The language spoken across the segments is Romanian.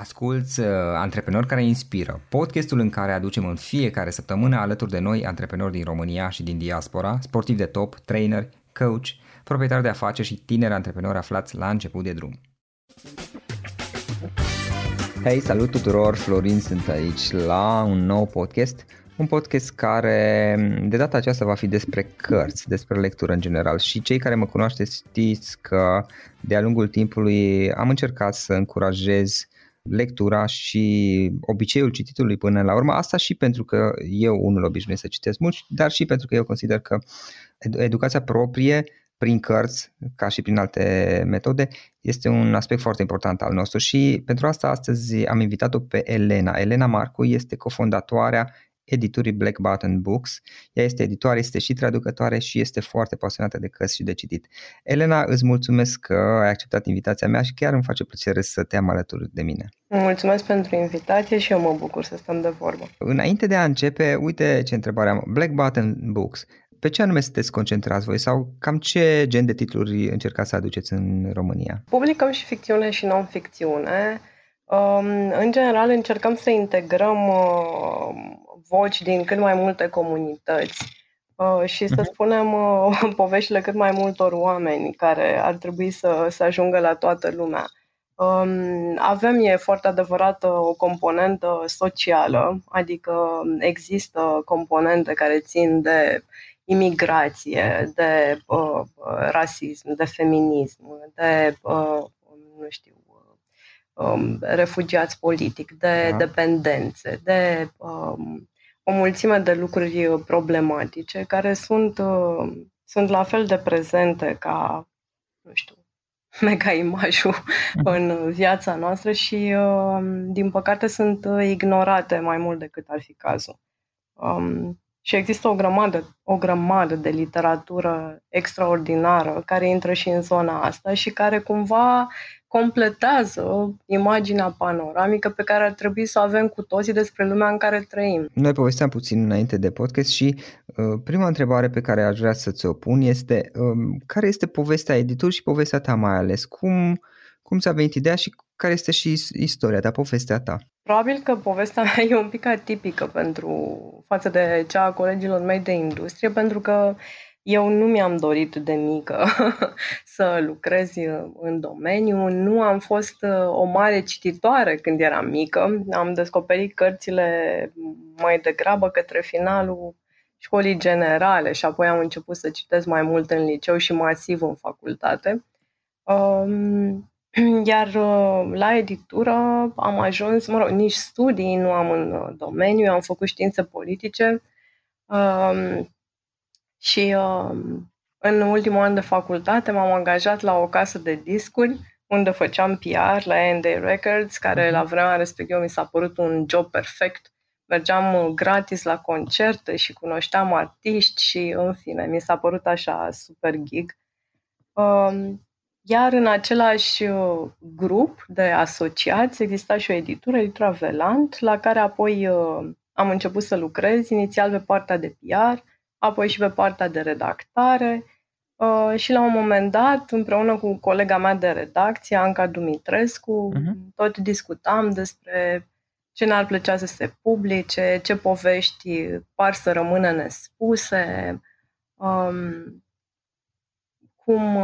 Asculți uh, Antreprenori care inspiră, podcastul în care aducem în fiecare săptămână alături de noi antreprenori din România și din diaspora, sportivi de top, trainer, coach, proprietari de afaceri și tineri antreprenori aflați la început de drum. Hei, salut tuturor! Florin sunt aici la un nou podcast, un podcast care de data aceasta va fi despre cărți, despre lectură în general și cei care mă cunoașteți știți că de-a lungul timpului am încercat să încurajez lectura și obiceiul cititului până la urmă. Asta și pentru că eu unul obișnuiesc să citesc mult, dar și pentru că eu consider că educația proprie prin cărți, ca și prin alte metode, este un aspect foarte important al nostru și pentru asta astăzi am invitat-o pe Elena. Elena Marcu este cofondatoarea editurii Black Button Books. Ea este editoare, este și traducătoare și este foarte pasionată de cărți și de citit. Elena, îți mulțumesc că ai acceptat invitația mea și chiar îmi face plăcere să te am alături de mine. Mulțumesc pentru invitație și eu mă bucur să stăm de vorbă. Înainte de a începe, uite ce întrebare am. Black Button Books. Pe ce anume sunteți concentrați voi sau cam ce gen de titluri încercați să aduceți în România? Publicăm și ficțiune și non-ficțiune. Um, în general încercăm să integrăm uh, voci din cât mai multe comunități uh, și să mhm. spunem uh, poveștile cât mai multor oameni care ar trebui să, să ajungă la toată lumea. Um, avem, e foarte adevărat, o componentă socială, adică există componente care țin de imigrație, de uh, rasism, de feminism, de, uh, nu știu, um, refugiați politic, de da. dependențe, de um, o mulțime de lucruri problematice care sunt, uh, sunt la fel de prezente ca, nu știu, mega imajul mhm. în viața noastră și, uh, din păcate, sunt ignorate mai mult decât ar fi cazul. Um, și există o grămadă, o grămadă de literatură extraordinară care intră și în zona asta și care cumva completează imaginea panoramică pe care ar trebui să o avem cu toții despre lumea în care trăim. Noi povesteam puțin înainte de podcast și uh, prima întrebare pe care aș vrea să ți-o pun este uh, care este povestea editurii și povestea ta mai ales? Cum, cum ți-a venit ideea și care este și istoria ta, povestea ta? Probabil că povestea mea e un pic atipică pentru față de cea a colegilor mei de industrie, pentru că eu nu mi-am dorit de mică să lucrez în domeniu, nu am fost uh, o mare cititoare când eram mică, am descoperit cărțile mai degrabă către finalul școlii generale și apoi am început să citesc mai mult în liceu și masiv în facultate. Um, iar uh, la editură am ajuns, mă rog, nici studii nu am în uh, domeniu, am făcut științe politice. Um, și um, în ultimul an de facutate m-am angajat la o casă de discuri unde făceam PR la A&A Records, care mhm. la vremea respectivă mi s-a părut un job perfect. Mergeam uh, gratis la concerte și cunoșteam artiști și, în fine, mi s-a părut așa super gig. Um, iar în același uh, grup de asociați exista și o editură, editura Velant, la care apoi uh, am început să lucrez, inițial pe partea de PR, apoi și pe partea de redactare uh, și la un moment dat, împreună cu colega mea de redacție, Anca Dumitrescu, uh-huh. tot discutam despre ce ne-ar plăcea să se publice, ce povești par să rămână nespuse, um, cum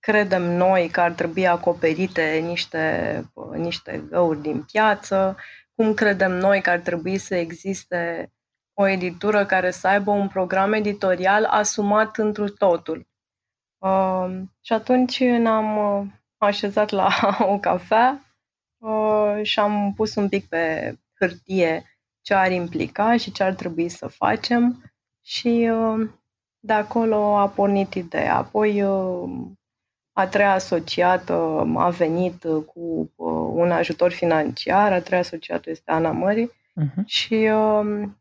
credem noi că ar trebui acoperite niște, niște găuri din piață, cum credem noi că ar trebui să existe o editură care să aibă un program editorial asumat întru totul. Uh, și atunci ne-am uh, așezat la o cafea uh, și am pus un pic pe hârtie ce ar implica și ce ar trebui să facem și uh, de acolo a pornit ideea. Apoi uh, a treia asociată a venit uh, cu uh, un ajutor financiar, a treia asociată este Ana Mări uh-huh. și um,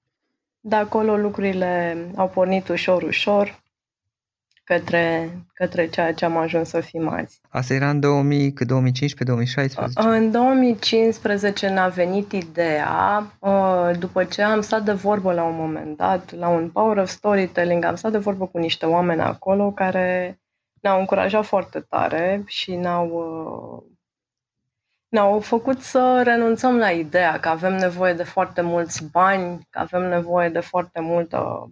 de acolo lucrurile au pornit ușor, ușor către, către ceea ce am ajuns să fim azi. Asta era în 2000, 2015, 2016? În 2015 ne-a venit ideea, uh, după ce am stat de vorbă la un moment dat, la un Power of Storytelling, am stat de vorbă cu niște oameni acolo care ne-au încurajat foarte tare și ne-au, uh, ne-au făcut să renunțăm la ideea că avem nevoie de foarte mulți bani, că avem nevoie de foarte multă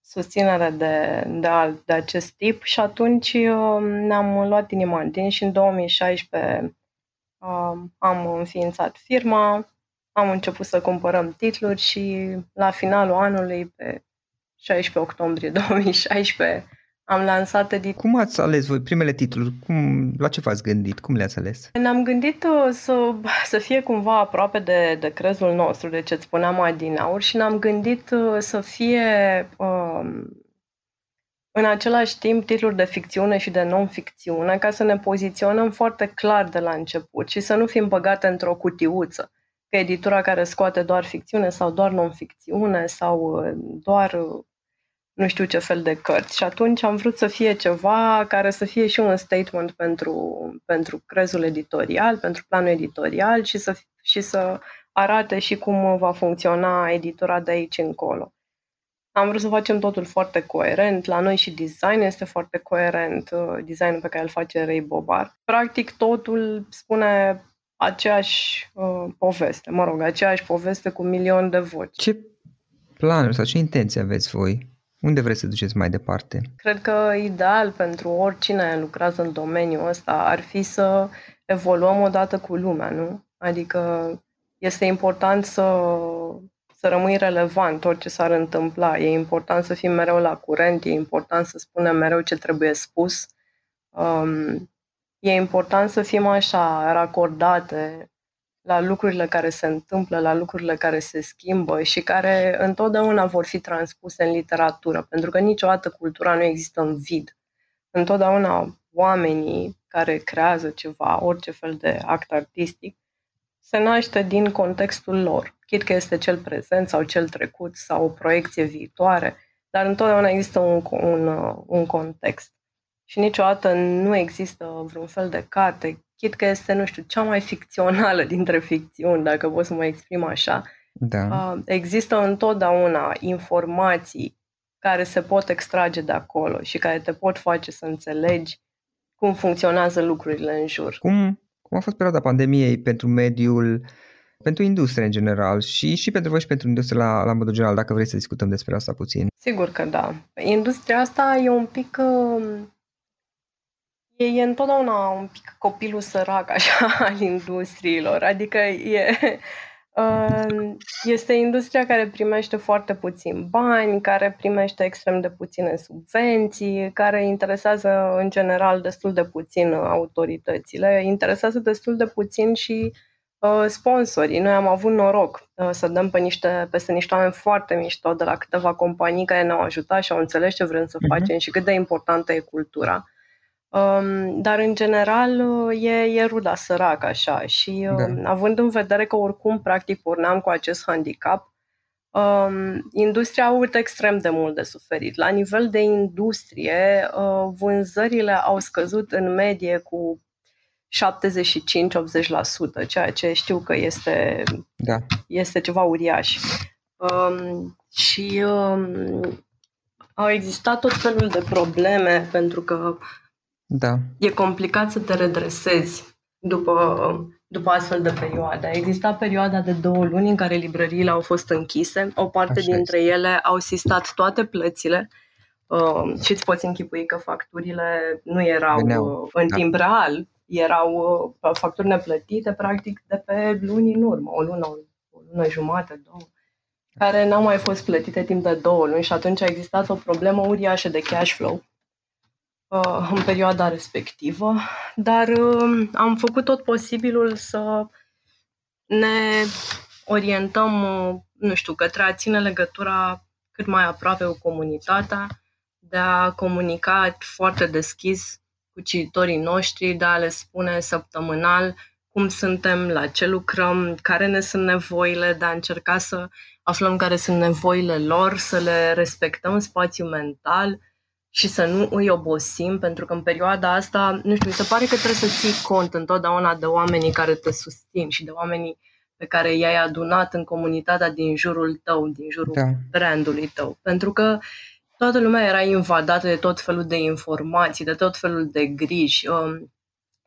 susținere de, de, de acest tip. Și atunci uh, ne-am luat inima în din și în 2016 uh, am înființat firma, am început să cumpărăm titluri și la finalul anului, pe 16 octombrie 2016, am lansat edit. Cum ați ales voi primele titluri? Cum, la ce v-ați gândit? Cum le-ați ales? Ne-am gândit uh, să, să fie cumva aproape de, de crezul nostru, de ce îți spuneam mai din aur și ne-am gândit uh, să fie um, în același timp titluri de ficțiune și de non-ficțiune ca să ne poziționăm foarte clar de la început și să nu fim băgate într-o cutiuță că editura care scoate doar ficțiune sau doar non-ficțiune sau uh, doar nu știu ce fel de cărți. Și atunci am vrut să fie ceva care să fie și un statement pentru, pentru crezul editorial, pentru planul editorial și să, și să arate și cum va funcționa editura de aici încolo. Am vrut să facem totul foarte coerent. La noi și design este foarte coerent, uh, designul pe care îl face Ray Bobar. Practic, totul spune aceeași uh, poveste, mă rog, aceeași poveste cu milion de voci. Ce planuri sau ce intenții aveți voi unde vreți să duceți mai departe? Cred că ideal pentru oricine lucrează în domeniul ăsta ar fi să evoluăm odată cu lumea, nu? Adică este important să, să rămâi relevant orice s-ar întâmpla. E important să fim mereu la curent, e important să spunem mereu ce trebuie spus. Um, e important să fim așa racordate la lucrurile care se întâmplă, la lucrurile care se schimbă și care întotdeauna vor fi transpuse în literatură, pentru că niciodată cultura nu există în vid. Întotdeauna oamenii care creează ceva, orice fel de act artistic, se naște din contextul lor, chit că este cel prezent sau cel trecut sau o proiecție viitoare, dar întotdeauna există un, un, un context. Și niciodată nu există vreun fel de carte chit că este, nu știu, cea mai ficțională dintre ficțiuni, dacă pot să mă exprim așa. Da. Există întotdeauna informații care se pot extrage de acolo și care te pot face să înțelegi cum funcționează lucrurile în jur. Cum, cum a fost perioada pandemiei pentru mediul, pentru industrie în general și, și pentru voi și pentru industrie la, la modul general, dacă vrei să discutăm despre asta puțin? Sigur că da. Industria asta e un pic uh, E, e întotdeauna un pic copilul sărac așa al industriilor, adică e, uh, este industria care primește foarte puțin bani, care primește extrem de puține subvenții, care interesează în general destul de puțin autoritățile, interesează destul de puțin și uh, sponsorii. Noi am avut noroc uh, să dăm pe niște, peste niște oameni foarte mișto de la câteva companii care ne-au ajutat și au înțeles ce vrem să uh-huh. facem și cât de importantă e cultura. Um, dar, în general, e, e ruda săracă așa și um, da. având în vedere că oricum, practic, porneam cu acest handicap, um, industria a avut extrem de mult de suferit. La nivel de industrie, uh, vânzările au scăzut în medie cu 75-80%, ceea ce știu că este, da. este ceva uriaș. Um, și um, au existat tot felul de probleme pentru că da. E complicat să te redresezi după, după astfel de perioade. A existat perioada de două luni în care librăriile au fost închise. O parte Așa dintre este. ele au sistat toate plățile uh, și îți poți închipui că facturile nu erau Veneau. în da. timp real, erau uh, facturi neplătite practic de pe luni în urmă, o lună, o lună jumate, două care n-au mai fost plătite timp de două luni și atunci a existat o problemă uriașă de cash flow uh, în perioada respectivă, dar uh, am făcut tot posibilul să ne orientăm, uh, nu știu, către a ține legătura cât mai aproape cu comunitatea, de a comunica foarte deschis cu cititorii noștri, de a le spune săptămânal cum suntem, la ce lucrăm, care ne sunt nevoile, de a încerca să aflăm care sunt nevoile lor, să le respectăm spațiul mental și să nu îi obosim, pentru că în perioada asta, nu știu, mi se pare că trebuie să ții cont întotdeauna de oamenii care te susțin și de oamenii pe care i-ai adunat în comunitatea din jurul tău, din jurul da. brandului tău. Pentru că toată lumea era invadată de tot felul de informații, de tot felul de griji. Um,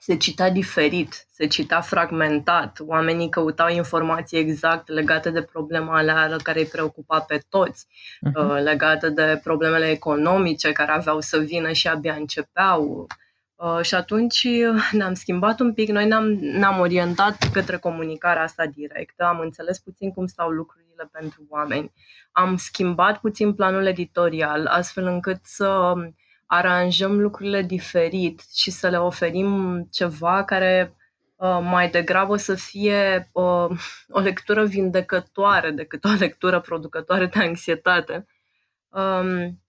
se cita diferit, se cita fragmentat, oamenii căutau informații exact legate de problema alea care îi preocupa pe toți, uh-huh. legate de problemele economice care aveau să vină și abia începeau. Uh, și atunci uh, ne-am schimbat un pic, noi ne-am, ne-am orientat către comunicarea asta directă, am înțeles puțin cum stau lucrurile pentru oameni, am schimbat puțin planul editorial, astfel încât să aranjăm lucrurile diferit și să le oferim ceva care uh, mai degrabă să fie uh, o lectură vindecătoare decât o lectură producătoare de anxietate. Um,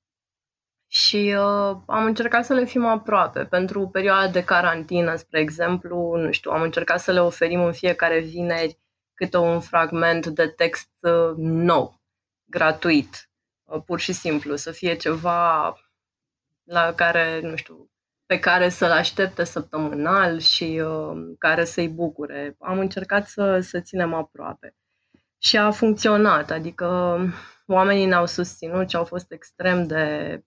și uh, am încercat să le fim aproape. Pentru perioada de carantină, spre exemplu, nu știu, am încercat să le oferim în fiecare vineri câte un fragment de text uh, nou, gratuit, uh, pur și simplu, să fie ceva la care, nu știu, pe care să-l aștepte săptămânal și uh, care să-i bucure. Am încercat să, să ținem aproape. Și a funcționat, adică oamenii ne-au susținut și au fost extrem de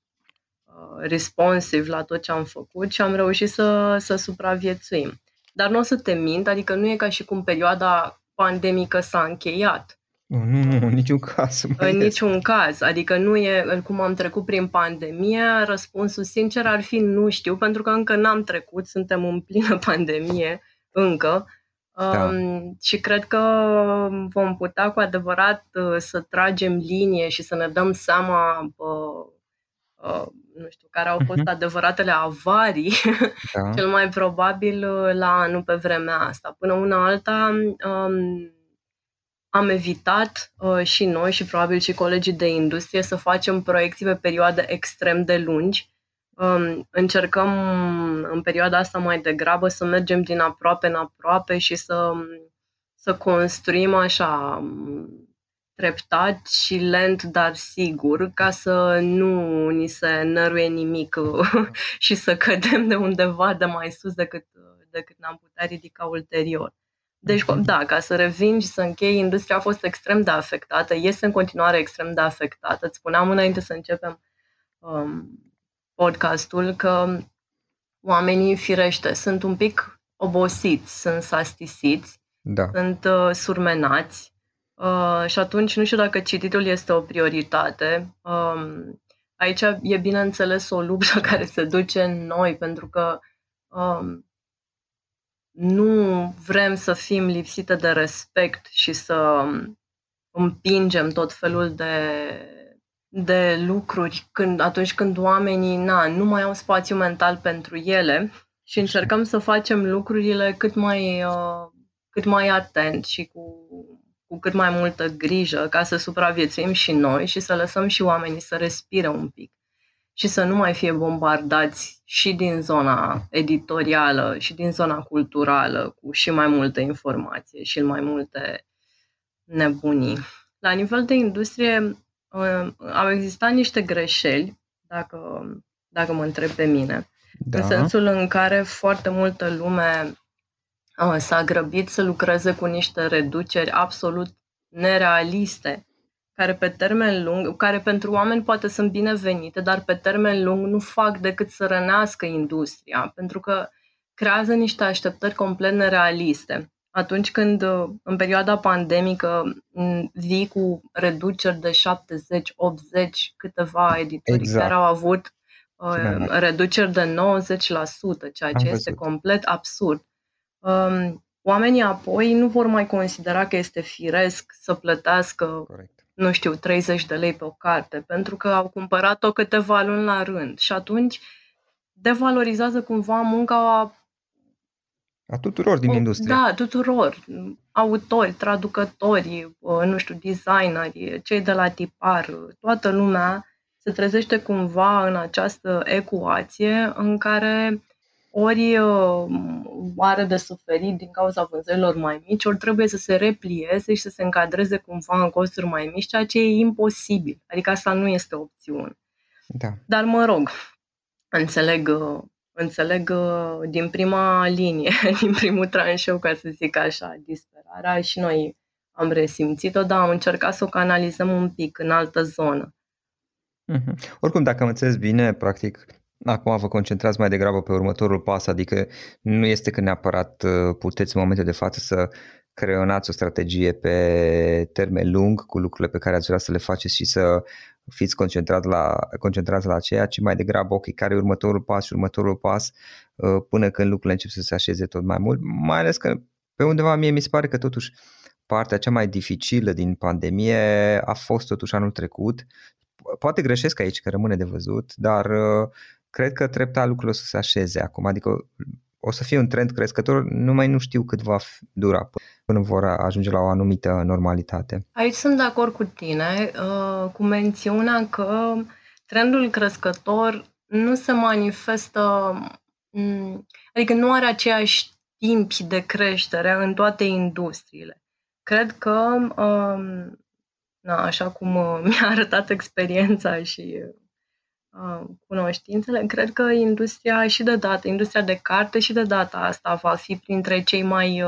uh, responsive la tot ce am făcut și am reușit să, să supraviețuim. Dar nu o să te mint, adică nu e ca și cum perioada pandemică s-a încheiat. Nu, nu, în niciun caz. În niciun caz. Adică nu e cum am trecut prin pandemie. Răspunsul sincer ar fi nu știu, pentru că încă n-am trecut, suntem în plină pandemie încă. Da. Um, și cred că vom putea cu adevărat uh, să tragem linie și să ne dăm seama uh, uh, nu știu, care au fost uh-huh. adevăratele avarii, da. cel mai probabil uh, la anul pe vremea asta. Până una alta, um, am evitat uh, și noi și probabil și colegii de industrie să facem proiecții pe perioade extrem de lungi. Um, încercăm în perioada asta mai degrabă să mergem din aproape în aproape și să, să construim așa treptat și lent, dar sigur, ca să nu ni se năruie nimic și să cădem de undeva de mai sus decât, decât ne-am putea ridica ulterior. Deci, mhm. da, ca să revin și să închei, industria a fost extrem de afectată, este în continuare extrem de afectată. Îți spuneam înainte să începem um, podcastul că oamenii, firește, sunt un pic obosiți, sunt sastisiți, da. sunt uh, surmenați uh, și atunci nu știu dacă cititul este o prioritate. Um, aici e bineînțeles o luptă care se duce în noi, pentru că um, nu vrem să fim lipsite de respect și să împingem tot felul de, de lucruri când, atunci când oamenii na, nu mai au spațiu mental pentru ele și încercăm să facem lucrurile cât mai, uh, cât mai atent și cu, cu cât mai multă grijă ca să supraviețuim și noi și să lăsăm și oamenii să respire un pic și să nu mai fie bombardați și din zona editorială și din zona culturală cu și mai multă informație și mai multe nebunii. La nivel de industrie uh, au existat niște greșeli, dacă, dacă mă întreb pe mine, da. în sensul în care foarte multă lume uh, s-a grăbit să lucreze cu niște reduceri absolut nerealiste care pe termen lung, care pentru oameni poate sunt binevenite, dar pe termen lung nu fac decât să rănească industria, pentru că creează niște așteptări complet nerealiste. Atunci când, în perioada pandemică, vii cu reduceri de 70, 80, câteva editori exact. care au avut uh, reduceri de 90%, ceea ce Am este văzut. complet absurd. Um, oamenii apoi nu vor mai considera că este firesc să plătească Corect nu știu, 30 de lei pe o carte, pentru că au cumpărat-o câteva luni la rând. Și atunci devalorizează cumva munca a tuturor din industrie. Da, tuturor. Autori, traducători, nu știu, designeri, cei de la tipar, toată lumea se trezește cumva în această ecuație în care ori are de suferit din cauza vânzărilor mai mici, ori trebuie să se replieze și să se încadreze cumva în costuri mai mici, ceea ce e imposibil. Adică asta nu este opțiune. Da. Dar mă rog, înțeleg înțeleg uh, din prima linie, din primul tranșeu, ca să zic așa, disperarea și noi am resimțit-o, dar am încercat să o canalizăm un pic în altă zonă. Mm-hmm. Oricum, dacă am înțeles bine, practic, acum vă concentrați mai degrabă pe următorul pas, adică nu este că neapărat uh, puteți în momentul de față să creionați o strategie pe termen lung cu lucrurile pe care ați vrea să le faceți și să fiți concentrat la, concentrați la aceea, ci mai degrabă, ok, care e următorul pas și următorul pas uh, până când lucrurile încep să se așeze tot mai mult, mai ales că pe undeva mie mi se pare că totuși partea cea mai dificilă din pandemie a fost totuși anul trecut. Poate greșesc aici că rămâne de văzut, dar uh, cred că treptat lucrurile o să se așeze acum, adică o să fie un trend crescător, numai nu știu cât va dura până vor ajunge la o anumită normalitate. Aici sunt de acord cu tine, uh, cu mențiunea că trendul crescător nu se manifestă, mm, adică nu are aceeași timp de creștere în toate industriile. Cred că, um, na, așa cum uh, mi-a arătat experiența și uh, cunoștințele, cred că industria și de data, industria de carte și de data asta va fi printre cei mai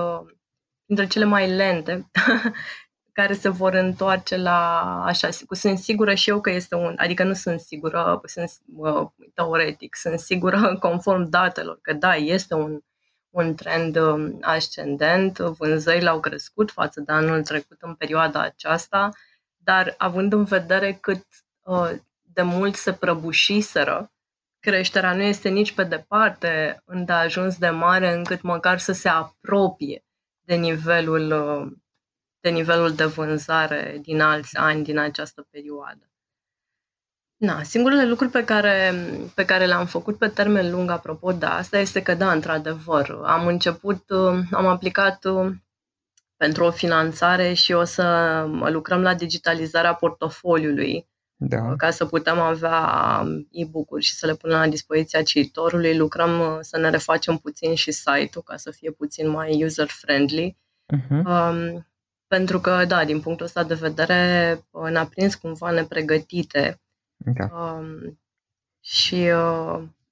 dintre cele mai lente care se vor întoarce la așa, sunt sigură și eu că este un, adică nu sunt sigură, sunt uh, teoretic, sunt sigură conform datelor că da, este un, un trend um, ascendent, vânzările au crescut față de anul trecut în perioada aceasta, dar având în vedere cât uh, de mult se prăbușiseră, creșterea nu este nici pe departe ajuns de mare încât măcar să se apropie de nivelul, de nivelul de vânzare din alți ani din această perioadă. Na, singurele lucruri pe care, pe care le-am făcut pe termen lung apropo de asta este că, da, într-adevăr, am început, am aplicat pentru o finanțare și o să lucrăm la digitalizarea portofoliului da. ca să putem avea e-book-uri și să le punem la dispoziția cititorului. Lucrăm uh, să ne refacem puțin și site-ul ca să fie puțin mai user-friendly. Uh-huh. Um, pentru că, da, din punctul ăsta de vedere, uh, ne-a prins cumva nepregătite. Da. Um, și uh,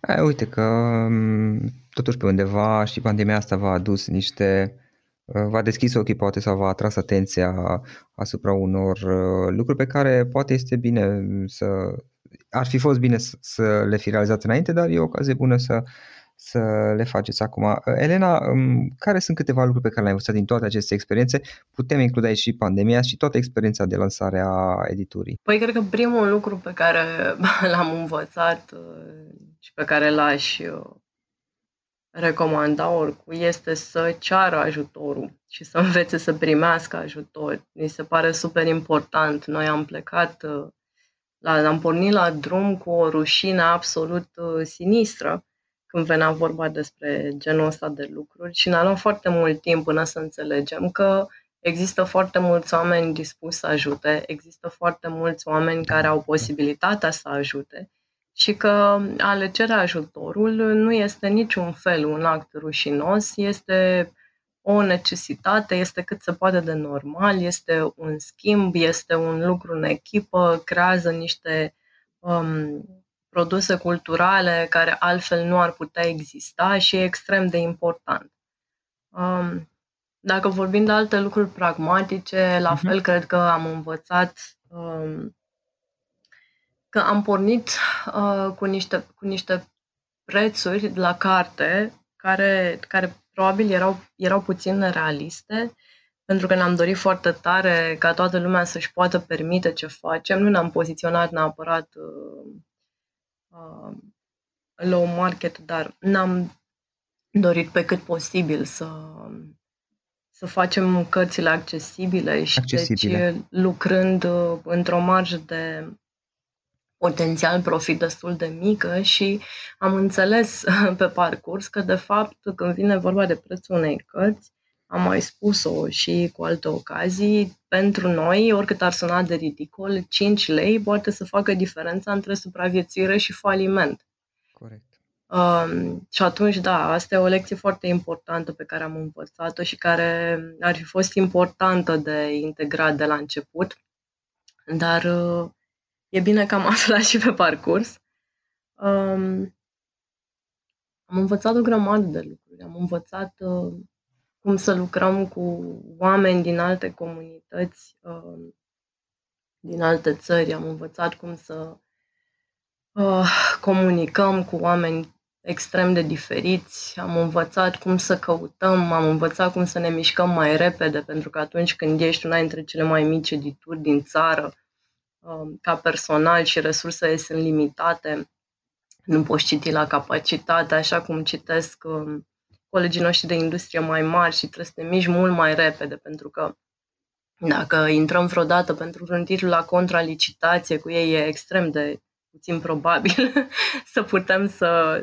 A, uite că mm, totuși pe undeva și pandemia asta v-a adus niște, uh, v-a deschis ochii poate sau v-a atras atenția asupra unor uh, lucruri pe care poate este bine să, ar fi fost bine să, să le fi realizat înainte, dar e o ocazie bună să, să le faceți acum. Uh, Elena, um, care sunt câteva lucruri pe care le-ai învățat din toate aceste experiențe? Putem include aici și pandemia și toată experiența de lansare a editurii. Păi cred că primul lucru pe care l-am învățat și pe care l-aș recomanda oricui este să ceară ajutorul și să învețe să primească ajutor. Mi se pare super important. Noi am plecat, uh, la, am pornit la drum cu o rușine absolut uh, sinistră când venea vorba despre genul ăsta de lucruri și ne-a luat foarte mult timp până să înțelegem că există foarte mulți oameni dispuși să ajute, există foarte mulți oameni care au posibilitatea să ajute și că a le cere ajutorul nu este niciun fel un act rușinos, este o necesitate, este cât se poate de normal, este un schimb, este un lucru în echipă, creează niște um, produse culturale care altfel nu ar putea exista și e extrem de important. Um, dacă vorbim de alte lucruri pragmatice, la uh-huh. fel cred că am învățat um, că am pornit uh, cu, niște, cu niște prețuri la carte care, care probabil erau, erau puțin nerealiste, pentru că ne-am dorit foarte tare ca toată lumea să-și poată permite ce facem. Nu ne-am poziționat neapărat uh, uh, low market, dar n-am dorit pe cât posibil să, să facem cărțile accesibile și deci, accesibile. deci lucrând uh, într-o marjă de potențial profit destul de mică și am înțeles pe parcurs că, de fapt, când vine vorba de prețul unei cărți, am mai spus-o și cu alte ocazii, pentru noi, oricât ar suna de ridicol, 5 lei poate să facă diferența între supraviețuire și faliment. Corect. Um, și atunci, da, asta e o lecție foarte importantă pe care am învățat-o și care ar fi fost importantă de integrat de la început, dar uh, e bine că am aflat și pe parcurs. Um, am învățat o grămadă de lucruri. Am învățat uh, cum să lucrăm cu oameni din alte comunități, uh, din alte țări. Am învățat cum să uh, comunicăm cu oameni extrem de diferiți, am învățat cum să căutăm, am învățat cum să ne mișcăm mai repede, pentru că atunci când ești una dintre cele mai mici edituri din țară, um, ca personal și resursele sunt limitate, nu poți citi la capacitate, așa cum citesc um, colegii noștri de industrie mai mari și trebuie să te miști mult mai repede, pentru că dacă intrăm vreodată pentru un titlu la contralicitație cu ei, e extrem de puțin probabil să putem să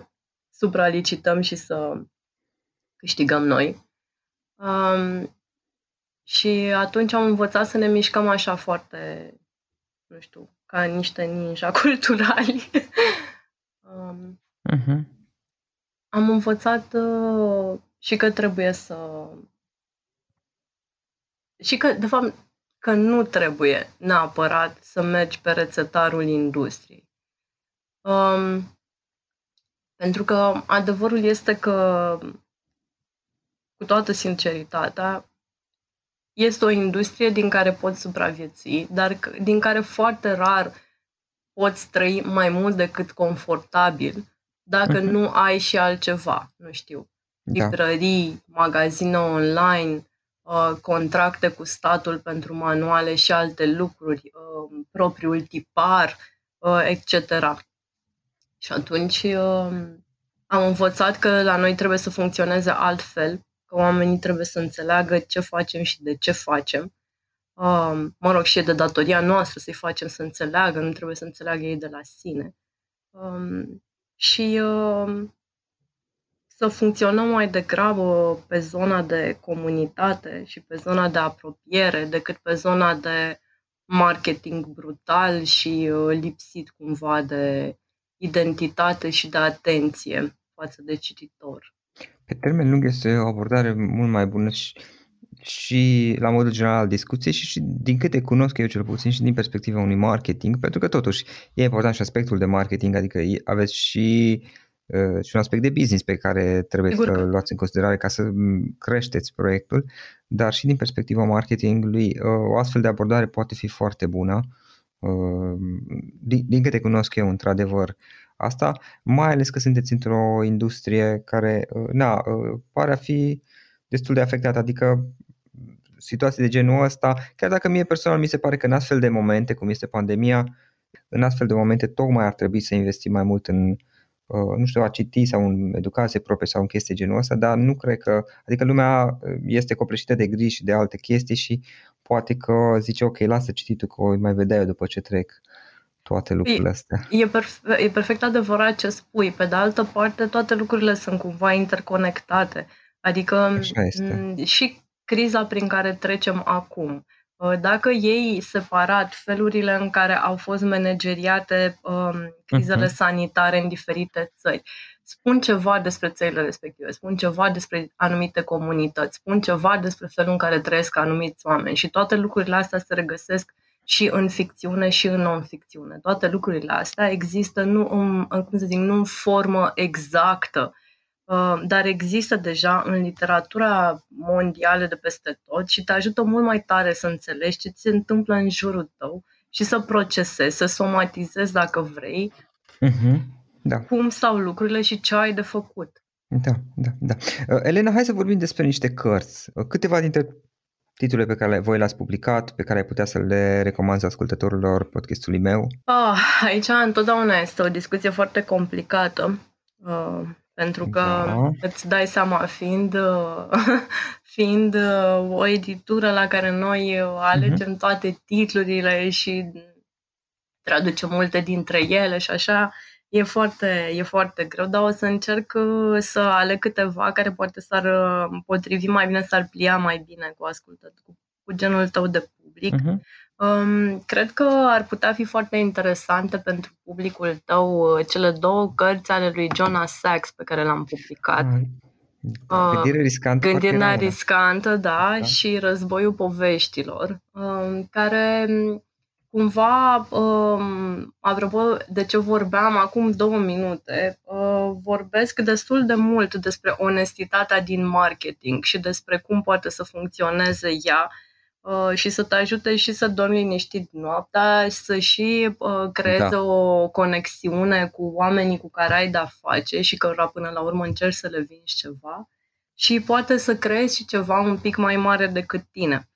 supralicităm și să câștigăm noi. Um, și atunci am învățat să ne mișcăm așa foarte, nu știu, ca niște ninja culturali. um, uh-huh. Am învățat uh, și că trebuie să... Și că, de fapt, că nu trebuie neapărat să mergi pe rețetarul industriei. Um, pentru că adevărul este că, cu toată sinceritatea, este o industrie din care poți supraviețui, dar din care foarte rar poți trăi mai mult decât confortabil dacă uh-huh. nu ai și altceva, nu știu, da. librării, magazine online, uh, contracte cu statul pentru manuale și alte lucruri, uh, propriul tipar, uh, etc. Și atunci uh, am învățat că la noi trebuie să funcționeze altfel, că oamenii trebuie să înțeleagă ce facem și de ce facem. Uh, mă rog, și e de datoria noastră să-i facem să înțeleagă, nu trebuie să înțeleagă ei de la sine. Um, și uh, să funcționăm mai degrabă pe zona de comunitate și pe zona de apropiere decât pe zona de marketing brutal și uh, lipsit cumva de identitate și de atenție față de cititor. Pe termen lung este o abordare mult mai bună și, și la modul general al discuției și, și din câte cunosc eu cel puțin și din perspectiva unui marketing, pentru că totuși e important și aspectul de marketing, adică aveți și uh, și un aspect de business pe care trebuie Sigur. să luați în considerare ca să creșteți proiectul, dar și din perspectiva marketingului uh, o astfel de abordare poate fi foarte bună din, din câte cunosc eu, într-adevăr, asta, mai ales că sunteți într-o industrie care, uh, na, uh, pare a fi destul de afectată, adică situații de genul ăsta, chiar dacă mie personal mi se pare că în astfel de momente, cum este pandemia, în astfel de momente tocmai ar trebui să investim mai mult în, uh, nu știu, a citi sau în educație proprie sau în chestii genul ăsta, dar nu cred că, adică lumea este copleșită de griji și de alte chestii și poate că zice ok, lasă cititul că o mai vedea eu după ce trec toate lucrurile astea. E, perfe- e perfect adevărat ce spui. Pe de altă parte, toate lucrurile sunt cumva interconectate. Adică și criza prin care trecem acum. Uh, dacă ei separat felurile în care au fost manageriate um, crizele uh-huh. sanitare în diferite țări, spun ceva despre țările respective, spun ceva despre anumite comunități, spun ceva despre felul în care trăiesc anumiți oameni și toate lucrurile astea se regăsesc și în ficțiune și în non-ficțiune. Toate lucrurile astea există nu în, cum să zic, nu în formă exactă, uh, dar există deja în literatura mondială de peste tot și te ajută mult mai tare să înțelegi ce se întâmplă în jurul tău și să procesezi, să somatizezi dacă vrei, uh-huh da. cum stau lucrurile și ce ai de făcut. Da, da, da. Elena, hai să vorbim despre niște cărți. Câteva dintre titlurile pe care voi le-ați publicat, pe care ai putea să le recomanzi ascultătorilor podcastului meu? Oh, aici întotdeauna este o discuție foarte complicată, uh, pentru că da. îți dai seama, fiind, uh, fiind uh, o editură la care noi alegem uh-huh. toate titlurile și traducem multe dintre ele și așa, e foarte, e foarte greu, dar o să încerc uh, să aleg câteva care poate s-ar uh, potrivi mai bine, s-ar plia mai bine cu ascultat, cu, cu genul tău de public. Uh-huh. Um, cred că ar putea fi foarte interesante pentru publicul tău uh, cele două cărți ale lui Jonas Sachs pe care le-am publicat. Uh, gândire riscantă. Gândirea riscantă, da, da, și Războiul poveștilor, uh, care cumva, um, apropo de ce vorbeam acum două minute, uh, vorbesc destul de mult despre onestitatea din marketing și despre cum poate să funcționeze ea uh, și să te ajute și să dormi liniștit noaptea, să și uh, creeze da. o conexiune cu oamenii cu care ai de-a face și că până la urmă încerci să le vinzi ceva și poate să creezi și ceva un pic mai mare decât tine.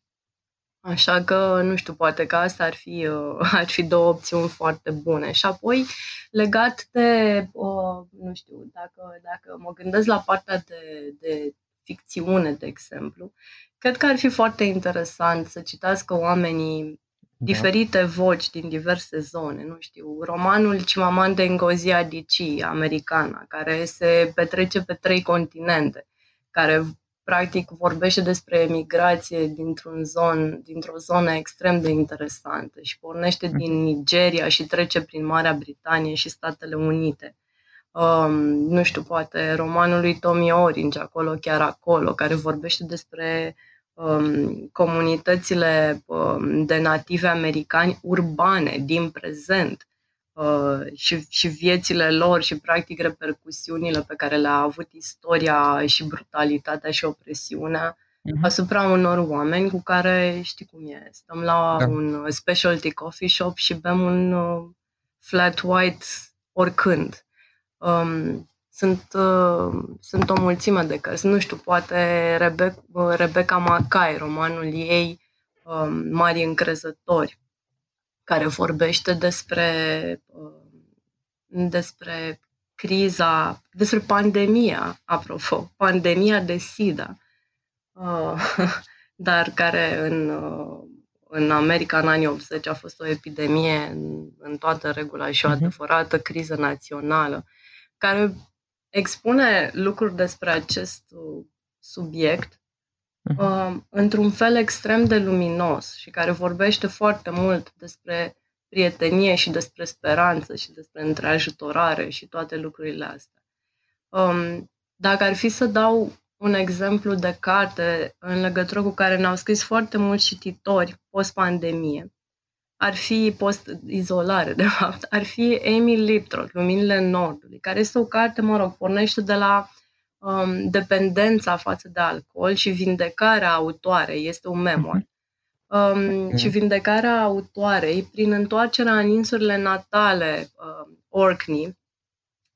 Așa că, nu știu, poate că asta ar fi, uh, ar fi două opțiuni foarte bune. Și apoi, legat de, uh, nu știu, dacă, dacă mă gândesc la partea de, de ficțiune, de exemplu, cred că ar fi foarte interesant să citească oamenii da. diferite voci din diverse zone, nu știu, romanul Chimamanda Ngozi Adichie, americana, care se petrece pe trei continente, care practic vorbește despre emigrație dintr-un zon, dintr-o zonă extrem de interesantă și pornește mm. din Nigeria și trece prin Marea Britanie și Statele Unite. Um, nu știu, poate romanul lui Tommy Orange, acolo, chiar acolo, care vorbește despre um, comunitățile um, de nativi americani urbane din prezent Uh, și, și viețile lor și practic repercusiunile pe care le-a avut istoria și brutalitatea și opresiunea uh-huh. asupra unor oameni cu care știi cum e. Stăm la da. un specialty coffee shop și bem un uh, flat white oricând. Um, sunt, uh, sunt o mulțime de cărți. Nu știu, poate Rebe- Rebecca Mackay, romanul ei um, Mari încrezători care vorbește despre, uh, despre criza, despre pandemia, apropo, pandemia de SIDA, uh, dar care în, uh, în America în anii 80 a fost o epidemie în, în toată regula și o mhm. adevărată criză națională, care expune lucruri despre acest subiect uh, într-un fel extrem de luminos și care vorbește foarte mult despre prietenie și despre speranță și despre întreajutorare și toate lucrurile astea. Um, dacă ar fi să dau un exemplu de carte în legătură cu care ne-au scris foarte mulți cititori post-pandemie, ar fi post-izolare, de fapt, ar fi Amy Liptrot, Luminile Nordului, care este o carte, mă rog, pornește de la um, dependența față de alcool și vindecarea autoarei, este un memoir. Mhm. Um, și vindecarea autoarei prin întoarcerea în insurile natale uh, Orkney,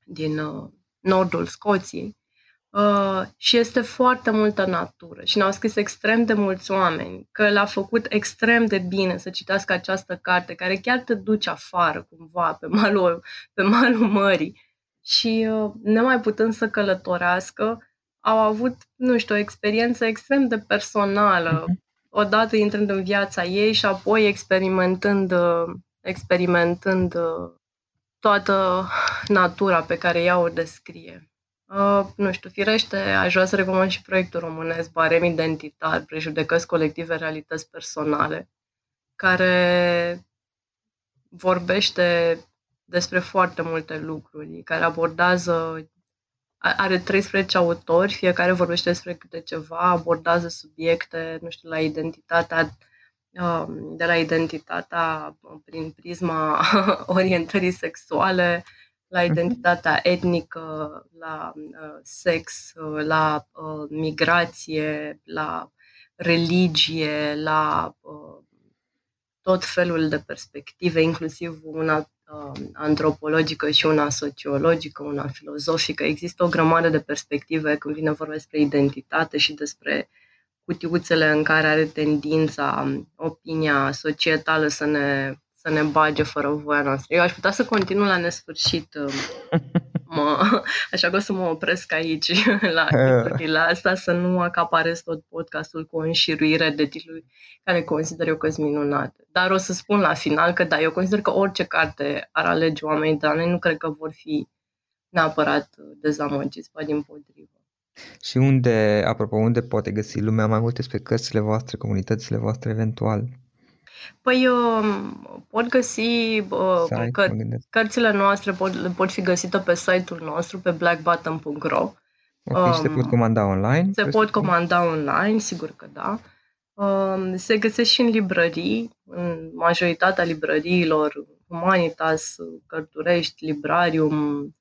din uh, nordul Scoției, Uh, și este foarte multă natură și ne-au scris extrem de mulți oameni că l-a făcut extrem de bine să citească această carte care chiar te duce afară cumva pe malul, pe malul mării și uh, nemai putând să călătorească, au avut, nu știu, o experiență extrem de personală, uh-huh. odată intrând în viața ei și apoi experimentând, uh, experimentând uh, toată natura pe care ea o descrie. Uh, nu știu, firește, aș vrea să recomand și proiectul românesc Barem Identitar, Prejudecăți Colective, Realități Personale, care vorbește despre foarte multe lucruri, care abordează, are 13 autori, fiecare vorbește despre câte ceva, abordează subiecte, nu știu, la identitatea, um, de la identitatea prin prisma orientării sexuale, la mhm. identitatea etnică, la uh, sex, uh, la uh, migrație, la religie, la tot felul de perspective, inclusiv una uh, antropologică și una sociologică, una filozofică. Există o grămadă de perspective când vine vorba despre identitate și despre cutiuțele în care are tendința um, opinia societală să ne, să ne bage fără voia noastră. Eu aș putea să continu la nesfârșit um, mă, așa că o să mă opresc aici la titlurile astea, să nu acaparez tot podcastul cu o înșiruire de titluri care consider eu că sunt minunate. Dar o să spun la final că da, eu consider că orice carte ar alege oamenii de la noi, nu cred că vor fi neapărat dezamăgiți, ba din potrivă. Și unde, apropo, unde poate găsi lumea mai multe despre cărțile voastre, comunitățile voastre, eventual? Păi pot găsi Site, că, cărțile noastre pot, pot fi găsite pe site-ul nostru, pe blackbutton.ro. Ok, um, și se pot comanda online? Se pot comanda online, sigur că da. Um, se găsesc și în librării, în majoritatea librăriilor, Humanitas, Cărturești, Librarium,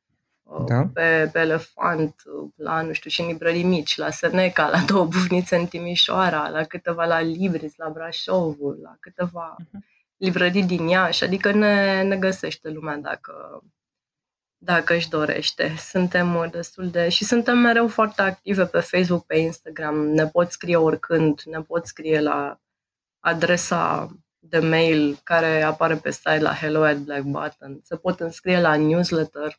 da. pe, pe Elefant, la, nu știu, și în librării mici, la Seneca, la două bufnițe în Timișoara, la câteva la Libris, la Brașovul, la câteva uh-huh. librării din Iași, adică ne, ne găsește lumea dacă, dacă își dorește. Suntem destul de... și suntem mereu foarte active pe Facebook, pe Instagram, ne pot scrie oricând, ne pot scrie la adresa de mail care apare pe site la hello at black button, se pot înscrie la newsletter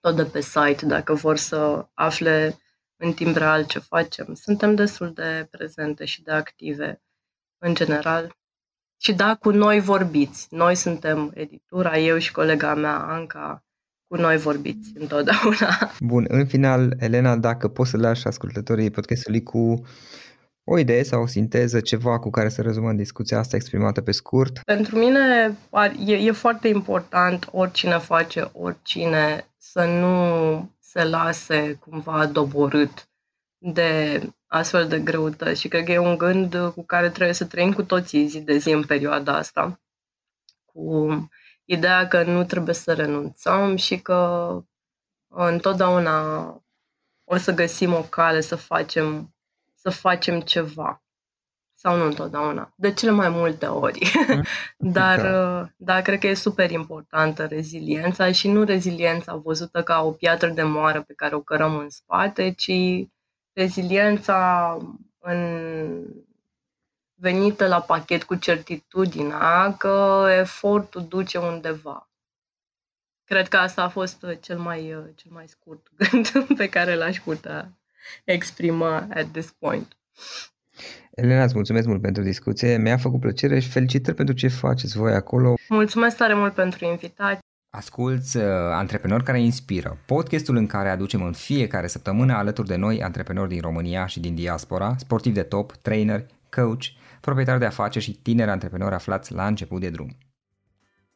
tot de pe site dacă vor să afle în timp real ce facem. Suntem destul de prezente și de active în general. Și da, cu noi vorbiți. Noi suntem editura, eu și colega mea, Anca, cu noi vorbiți întotdeauna. Bun, în final, Elena, dacă poți să lași ascultătorii podcastului cu o idee sau o sinteză, ceva cu care să rezumăm discuția asta exprimată pe scurt? Pentru mine e, e foarte important oricine face oricine să nu se lase cumva doborât de astfel de greutăți și cred că e un gând cu care trebuie să trăim cu toții zi de zi în perioada asta. Cu ideea că nu trebuie să renunțăm și că întotdeauna o să găsim o cale să facem, să facem ceva sau nu întotdeauna, de cele mai multe ori. Mm. dar, da. dar cred că e super importantă reziliența și nu reziliența văzută ca o piatră de moară pe care o cărăm în spate, ci reziliența în venită la pachet cu certitudinea că efortul duce undeva. Cred că asta a fost cel mai, cel mai scurt gând pe care l-aș putea exprima at this point. Elena, îți mulțumesc mult pentru discuție, mi-a făcut plăcere și felicitări pentru ce faceți voi acolo. Mulțumesc tare mult pentru invitație. Asculți uh, Antreprenori care inspiră, podcastul în care aducem în fiecare săptămână alături de noi antreprenori din România și din diaspora, sportivi de top, trainer, coach, proprietari de afaceri și tineri antreprenori aflați la început de drum.